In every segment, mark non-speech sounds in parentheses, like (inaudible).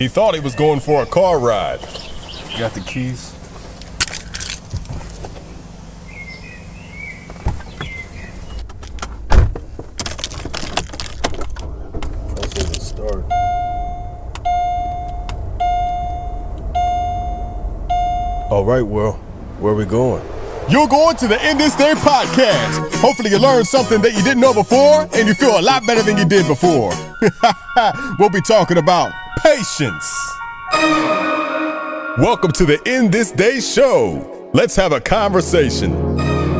He thought he was going for a car ride. Got the keys? Press it start. All right, well, where are we going? You're going to the End This Day podcast. Hopefully, you learned something that you didn't know before and you feel a lot better than you did before. (laughs) we'll be talking about patience. Welcome to the End This Day show. Let's have a conversation.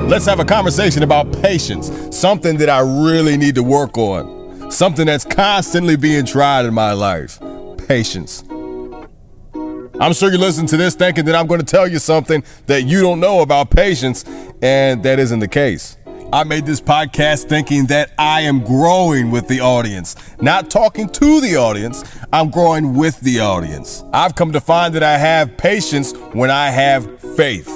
Let's have a conversation about patience, something that I really need to work on, something that's constantly being tried in my life. Patience. I'm sure you listen to this thinking that I'm going to tell you something that you don't know about patience, and that isn't the case. I made this podcast thinking that I am growing with the audience, not talking to the audience. I'm growing with the audience. I've come to find that I have patience when I have faith.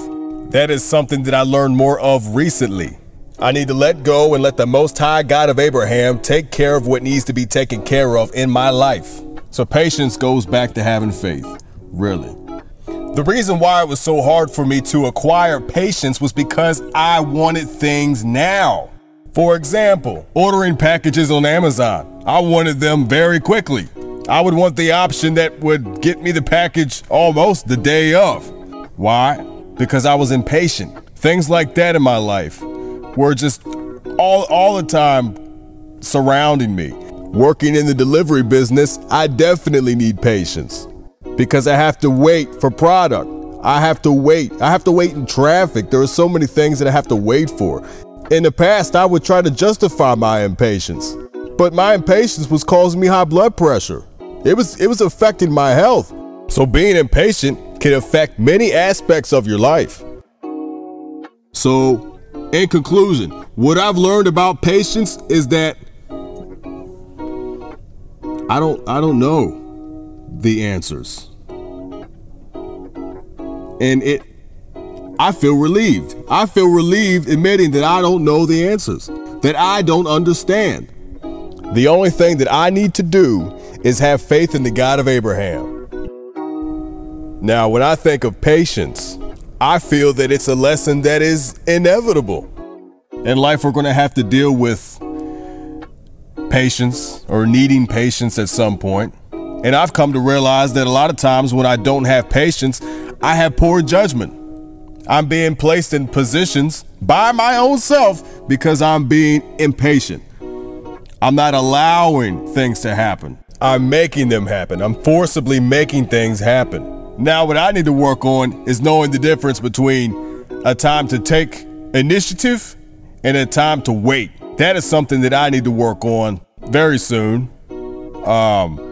That is something that I learned more of recently. I need to let go and let the Most High God of Abraham take care of what needs to be taken care of in my life. So patience goes back to having faith. Really. The reason why it was so hard for me to acquire patience was because I wanted things now. For example, ordering packages on Amazon. I wanted them very quickly. I would want the option that would get me the package almost the day of. Why? Because I was impatient. Things like that in my life were just all all the time surrounding me. Working in the delivery business, I definitely need patience because I have to wait for product. I have to wait. I have to wait in traffic. There are so many things that I have to wait for. In the past, I would try to justify my impatience, but my impatience was causing me high blood pressure. It was it was affecting my health. So being impatient can affect many aspects of your life. So, in conclusion, what I've learned about patience is that I don't I don't know the answers. And it I feel relieved. I feel relieved admitting that I don't know the answers, that I don't understand. The only thing that I need to do is have faith in the God of Abraham. Now, when I think of patience, I feel that it's a lesson that is inevitable. In life, we're going to have to deal with patience or needing patience at some point. And I've come to realize that a lot of times when I don't have patience, I have poor judgment. I'm being placed in positions by my own self because I'm being impatient. I'm not allowing things to happen. I'm making them happen. I'm forcibly making things happen. Now, what I need to work on is knowing the difference between a time to take initiative and a time to wait. That is something that I need to work on very soon. Um,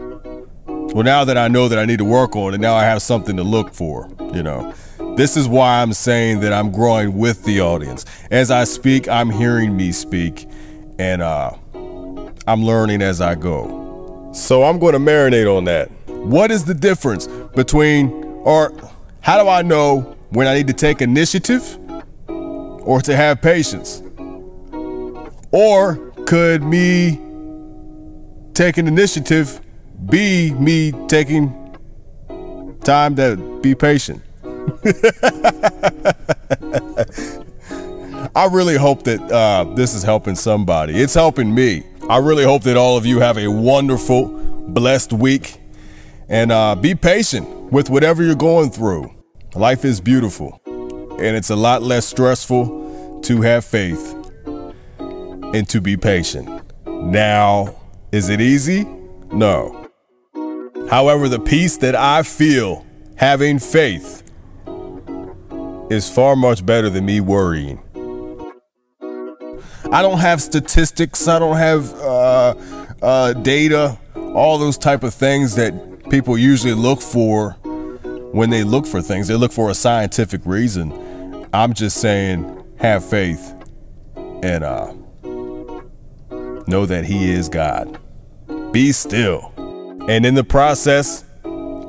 well, now that I know that I need to work on it, now I have something to look for, you know. This is why I'm saying that I'm growing with the audience. As I speak, I'm hearing me speak, and uh, I'm learning as I go. So I'm going to marinate on that. What is the difference between, or how do I know when I need to take initiative or to have patience? Or could me taking initiative be me taking time to be patient. (laughs) I really hope that uh, this is helping somebody. It's helping me. I really hope that all of you have a wonderful, blessed week and uh, be patient with whatever you're going through. Life is beautiful and it's a lot less stressful to have faith and to be patient. Now, is it easy? No. However, the peace that I feel having faith is far much better than me worrying. I don't have statistics, I don't have uh, uh, data, all those type of things that people usually look for when they look for things. They look for a scientific reason. I'm just saying, have faith and uh, know that He is God. Be still. And in the process,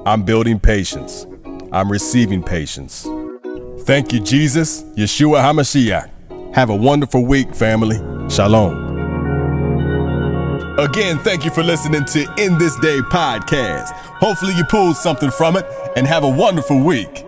I'm building patience. I'm receiving patience. Thank you, Jesus, Yeshua HaMashiach. Have a wonderful week, family. Shalom. Again, thank you for listening to In This Day podcast. Hopefully, you pulled something from it and have a wonderful week.